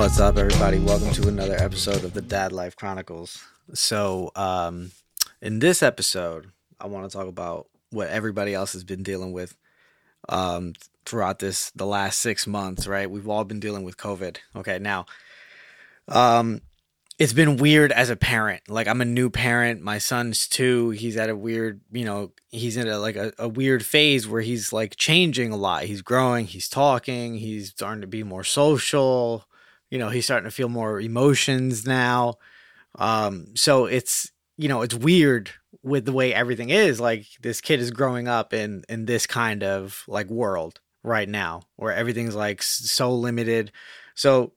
What's up, everybody? Welcome to another episode of the Dad Life Chronicles. So, um, in this episode, I want to talk about what everybody else has been dealing with um, throughout this the last six months. Right? We've all been dealing with COVID. Okay, now, um, it's been weird as a parent. Like I'm a new parent. My son's two. He's at a weird, you know, he's in a like a, a weird phase where he's like changing a lot. He's growing. He's talking. He's starting to be more social you know he's starting to feel more emotions now. Um so it's you know it's weird with the way everything is like this kid is growing up in in this kind of like world right now where everything's like so limited. So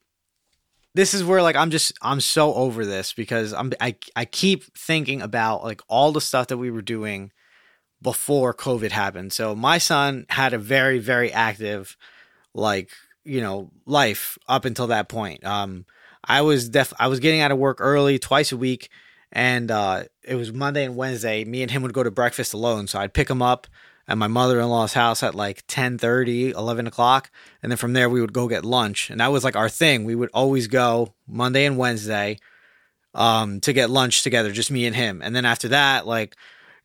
this is where like i'm just i'm so over this because i'm i, I keep thinking about like all the stuff that we were doing before covid happened. So my son had a very very active like you know life up until that point. Um, I was def I was getting out of work early twice a week, and uh, it was Monday and Wednesday. Me and him would go to breakfast alone, so I'd pick him up at my mother-in-law's house at like 10 30 11 o'clock and then from there we would go get lunch and that was like our thing we would always go monday and wednesday um, to get lunch together just me and him and then after that like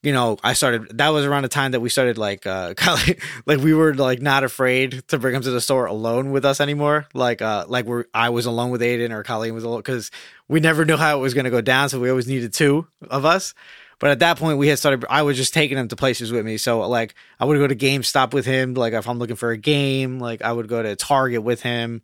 you know, I started. That was around the time that we started like, uh, kind of like, like we were like not afraid to bring him to the store alone with us anymore. Like, uh, like we're I was alone with Aiden or Colleen was alone because we never knew how it was going to go down, so we always needed two of us. But at that point, we had started. I was just taking him to places with me. So like, I would go to GameStop with him. Like if I'm looking for a game, like I would go to Target with him.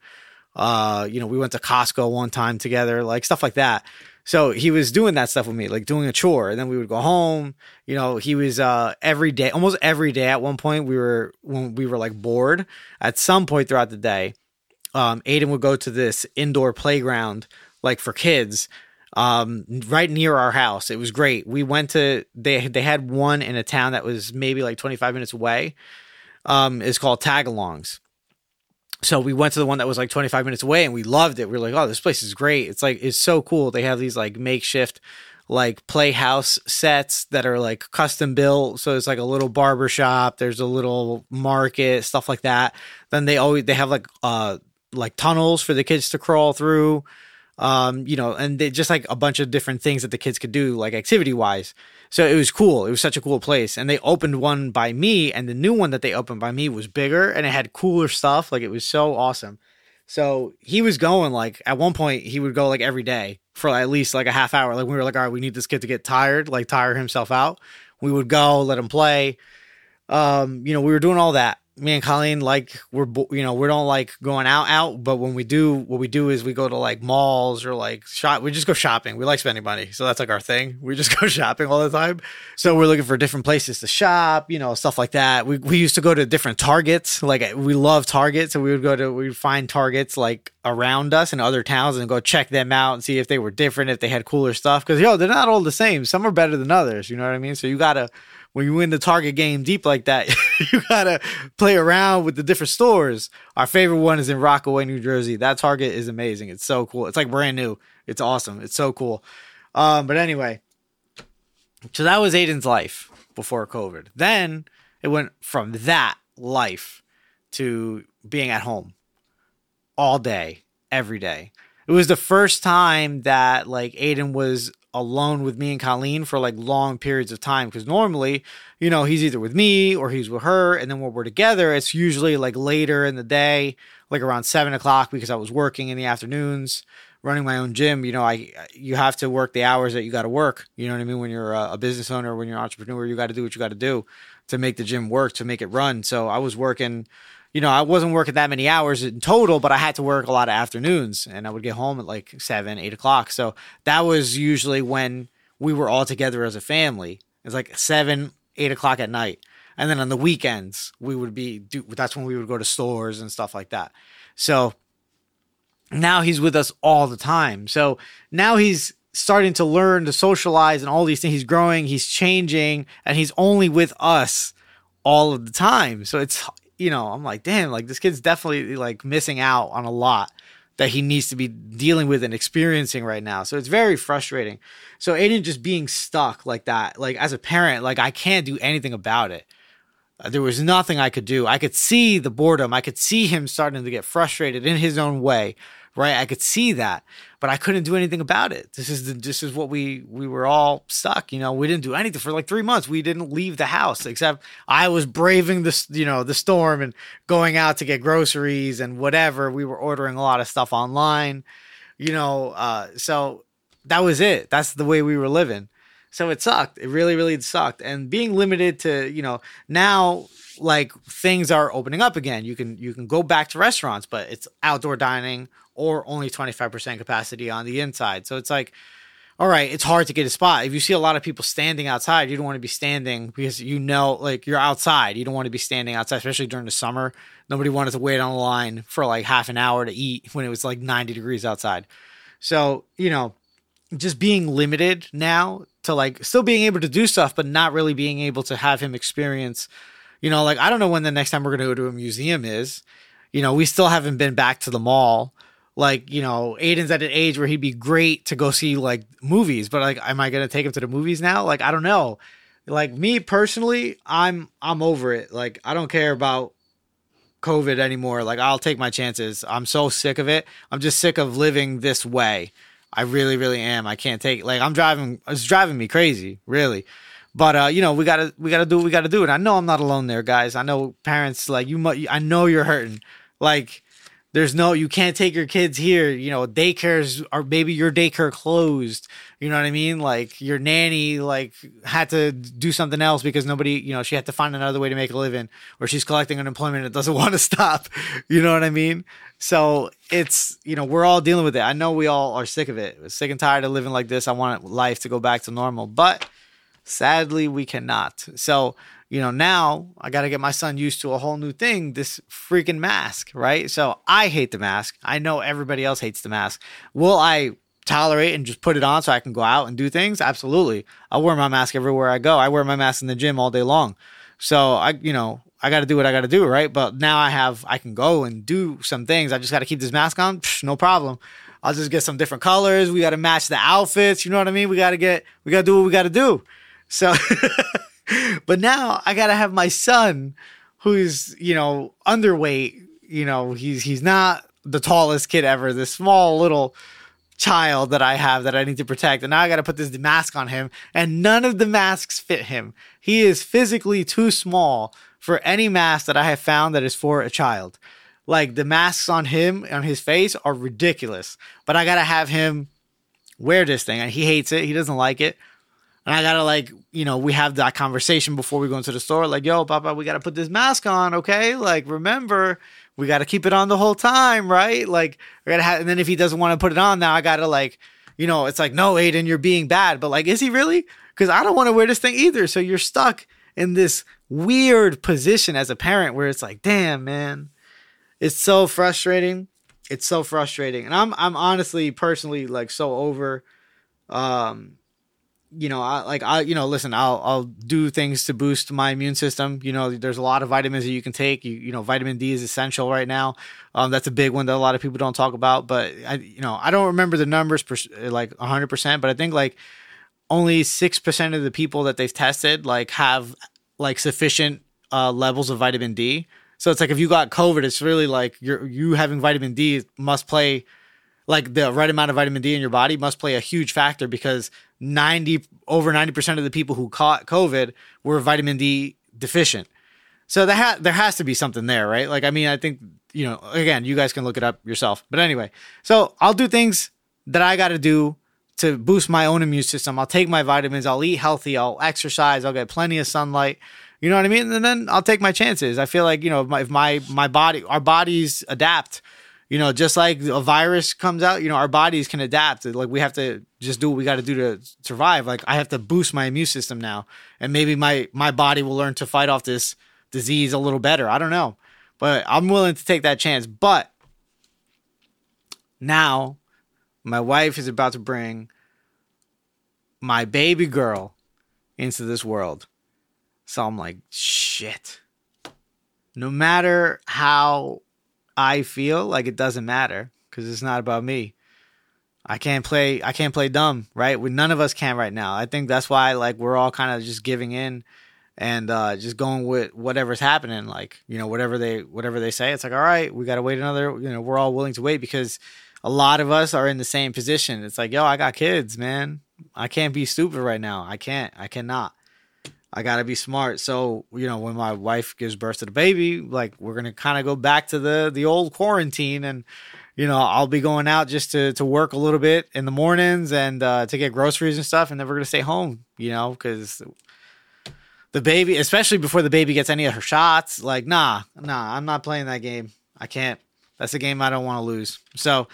Uh, you know, we went to Costco one time together, like stuff like that. So he was doing that stuff with me, like doing a chore, and then we would go home. You know, he was uh every day, almost every day. At one point, we were when we were like bored. At some point throughout the day, um, Aiden would go to this indoor playground, like for kids, um, right near our house. It was great. We went to they they had one in a town that was maybe like twenty five minutes away. Um, it's called Tagalongs so we went to the one that was like 25 minutes away and we loved it. We were like, oh, this place is great. It's like, it's so cool. They have these like makeshift like playhouse sets that are like custom built. So it's like a little barber shop. There's a little market, stuff like that. Then they always, they have like, uh, like tunnels for the kids to crawl through um, you know, and they, just like a bunch of different things that the kids could do, like activity wise. So it was cool. It was such a cool place. And they opened one by me, and the new one that they opened by me was bigger and it had cooler stuff. Like it was so awesome. So he was going like at one point he would go like every day for at least like a half hour. Like we were like, all right, we need this kid to get tired, like tire himself out. We would go, let him play. Um, you know, we were doing all that me and Colleen like we're you know we don't like going out out but when we do what we do is we go to like malls or like shop we just go shopping. We like spending money so that's like our thing. We just go shopping all the time. So we're looking for different places to shop you know stuff like that. We, we used to go to different targets like we love targets so we would go to we would find targets like around us in other towns and go check them out and see if they were different if they had cooler stuff because yo they're not all the same some are better than others you know what I mean so you gotta when you win the target game deep like that, you gotta play around with the different stores. Our favorite one is in Rockaway, New Jersey. That Target is amazing. It's so cool. It's like brand new. It's awesome. It's so cool. Um, but anyway, so that was Aiden's life before COVID. Then it went from that life to being at home all day, every day. It was the first time that like Aiden was alone with me and Colleen for like long periods of time because normally, you know, he's either with me or he's with her, and then when we're together, it's usually like later in the day, like around seven o'clock because I was working in the afternoons, running my own gym. You know, I you have to work the hours that you got to work. You know what I mean? When you're a business owner, when you're an entrepreneur, you got to do what you got to do to make the gym work, to make it run. So I was working you know, I wasn't working that many hours in total, but I had to work a lot of afternoons and I would get home at like seven, eight o'clock. So that was usually when we were all together as a family. It's like seven, eight o'clock at night. And then on the weekends, we would be, do, that's when we would go to stores and stuff like that. So now he's with us all the time. So now he's starting to learn to socialize and all these things. He's growing, he's changing, and he's only with us all of the time. So it's you know, I'm like, damn, like this kid's definitely like missing out on a lot that he needs to be dealing with and experiencing right now. So it's very frustrating. So Aiden just being stuck like that, like as a parent, like I can't do anything about it. Uh, there was nothing I could do. I could see the boredom. I could see him starting to get frustrated in his own way right? I could see that, but I couldn't do anything about it. This is the, this is what we we were all stuck. You know, we didn't do anything for like three months. We didn't leave the house except I was braving the you know the storm and going out to get groceries and whatever. We were ordering a lot of stuff online. You know, uh, so that was it. That's the way we were living. So it sucked. It really, really sucked. And being limited to, you know, now like things are opening up again. You can you can go back to restaurants, but it's outdoor dining or only 25% capacity on the inside. So it's like all right, it's hard to get a spot. If you see a lot of people standing outside, you don't want to be standing because you know, like you're outside. You don't want to be standing outside, especially during the summer. Nobody wanted to wait on the line for like half an hour to eat when it was like 90 degrees outside. So, you know, just being limited now to like still being able to do stuff, but not really being able to have him experience you know, like I don't know when the next time we're gonna go to a museum is. You know, we still haven't been back to the mall. Like, you know, Aiden's at an age where he'd be great to go see like movies, but like, am I gonna take him to the movies now? Like, I don't know. Like me personally, I'm I'm over it. Like, I don't care about COVID anymore. Like, I'll take my chances. I'm so sick of it. I'm just sick of living this way. I really, really am. I can't take like I'm driving. It's driving me crazy, really. But uh, you know, we gotta we gotta do what we gotta do. And I know I'm not alone there, guys. I know parents like you. mu- I know you're hurting. Like, there's no you can't take your kids here. You know, daycares or maybe your daycare closed. You know what I mean? Like your nanny like had to do something else because nobody, you know, she had to find another way to make a living, or she's collecting unemployment and doesn't want to stop. You know what I mean? So it's you know we're all dealing with it. I know we all are sick of it. We're sick and tired of living like this. I want life to go back to normal, but Sadly, we cannot. So, you know, now I got to get my son used to a whole new thing this freaking mask, right? So I hate the mask. I know everybody else hates the mask. Will I tolerate and just put it on so I can go out and do things? Absolutely. I wear my mask everywhere I go. I wear my mask in the gym all day long. So I, you know, I got to do what I got to do, right? But now I have, I can go and do some things. I just got to keep this mask on. Psh, no problem. I'll just get some different colors. We got to match the outfits. You know what I mean? We got to get, we got to do what we got to do. So, but now I gotta have my son, who's you know underweight. You know he's he's not the tallest kid ever. This small little child that I have that I need to protect, and now I got to put this mask on him, and none of the masks fit him. He is physically too small for any mask that I have found that is for a child. Like the masks on him on his face are ridiculous, but I gotta have him wear this thing, and he hates it. He doesn't like it. And I gotta like, you know, we have that conversation before we go into the store. Like, yo, Papa, we gotta put this mask on, okay? Like, remember, we gotta keep it on the whole time, right? Like, I gotta have. And then if he doesn't want to put it on, now I gotta like, you know, it's like, no, Aiden, you're being bad. But like, is he really? Because I don't want to wear this thing either. So you're stuck in this weird position as a parent where it's like, damn, man, it's so frustrating. It's so frustrating, and I'm I'm honestly personally like so over um you know, I like I you know, listen, I'll I'll do things to boost my immune system. You know, there's a lot of vitamins that you can take. You you know, vitamin D is essential right now. Um, that's a big one that a lot of people don't talk about. But I you know, I don't remember the numbers per, like 100, percent but I think like only six percent of the people that they've tested like have like sufficient uh, levels of vitamin D. So it's like if you got COVID, it's really like you're you having vitamin D must play like the right amount of vitamin D in your body must play a huge factor because 90 over 90% of the people who caught COVID were vitamin D deficient. So there, ha- there has to be something there, right? Like, I mean, I think, you know, again, you guys can look it up yourself. But anyway, so I'll do things that I got to do to boost my own immune system. I'll take my vitamins, I'll eat healthy, I'll exercise, I'll get plenty of sunlight. You know what I mean? And then I'll take my chances. I feel like, you know, if my, if my, my body, our bodies adapt you know, just like a virus comes out, you know, our bodies can adapt. Like we have to just do what we got to do to survive. Like I have to boost my immune system now, and maybe my my body will learn to fight off this disease a little better. I don't know, but I'm willing to take that chance. But now, my wife is about to bring my baby girl into this world, so I'm like, shit. No matter how I feel like it doesn't matter because it's not about me. I can't play. I can't play dumb, right? We, none of us can right now. I think that's why, like, we're all kind of just giving in and uh, just going with whatever's happening. Like, you know, whatever they whatever they say, it's like, all right, we got to wait another. You know, we're all willing to wait because a lot of us are in the same position. It's like, yo, I got kids, man. I can't be stupid right now. I can't. I cannot. I got to be smart. So, you know, when my wife gives birth to the baby, like we're going to kind of go back to the the old quarantine and you know, I'll be going out just to to work a little bit in the mornings and uh, to get groceries and stuff and then we're going to stay home, you know, cuz the baby, especially before the baby gets any of her shots, like nah, nah, I'm not playing that game. I can't. That's a game I don't want to lose. So,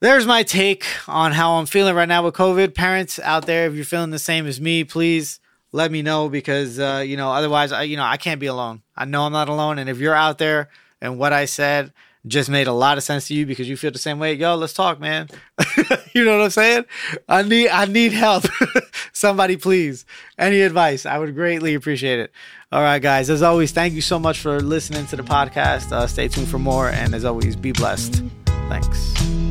there's my take on how I'm feeling right now with COVID. Parents out there, if you're feeling the same as me, please let me know because uh, you know otherwise I you know I can't be alone. I know I'm not alone, and if you're out there and what I said just made a lot of sense to you because you feel the same way, yo, let's talk, man. you know what I'm saying? I need I need help. Somebody please. Any advice? I would greatly appreciate it. All right, guys. As always, thank you so much for listening to the podcast. Uh, stay tuned for more, and as always, be blessed. Thanks.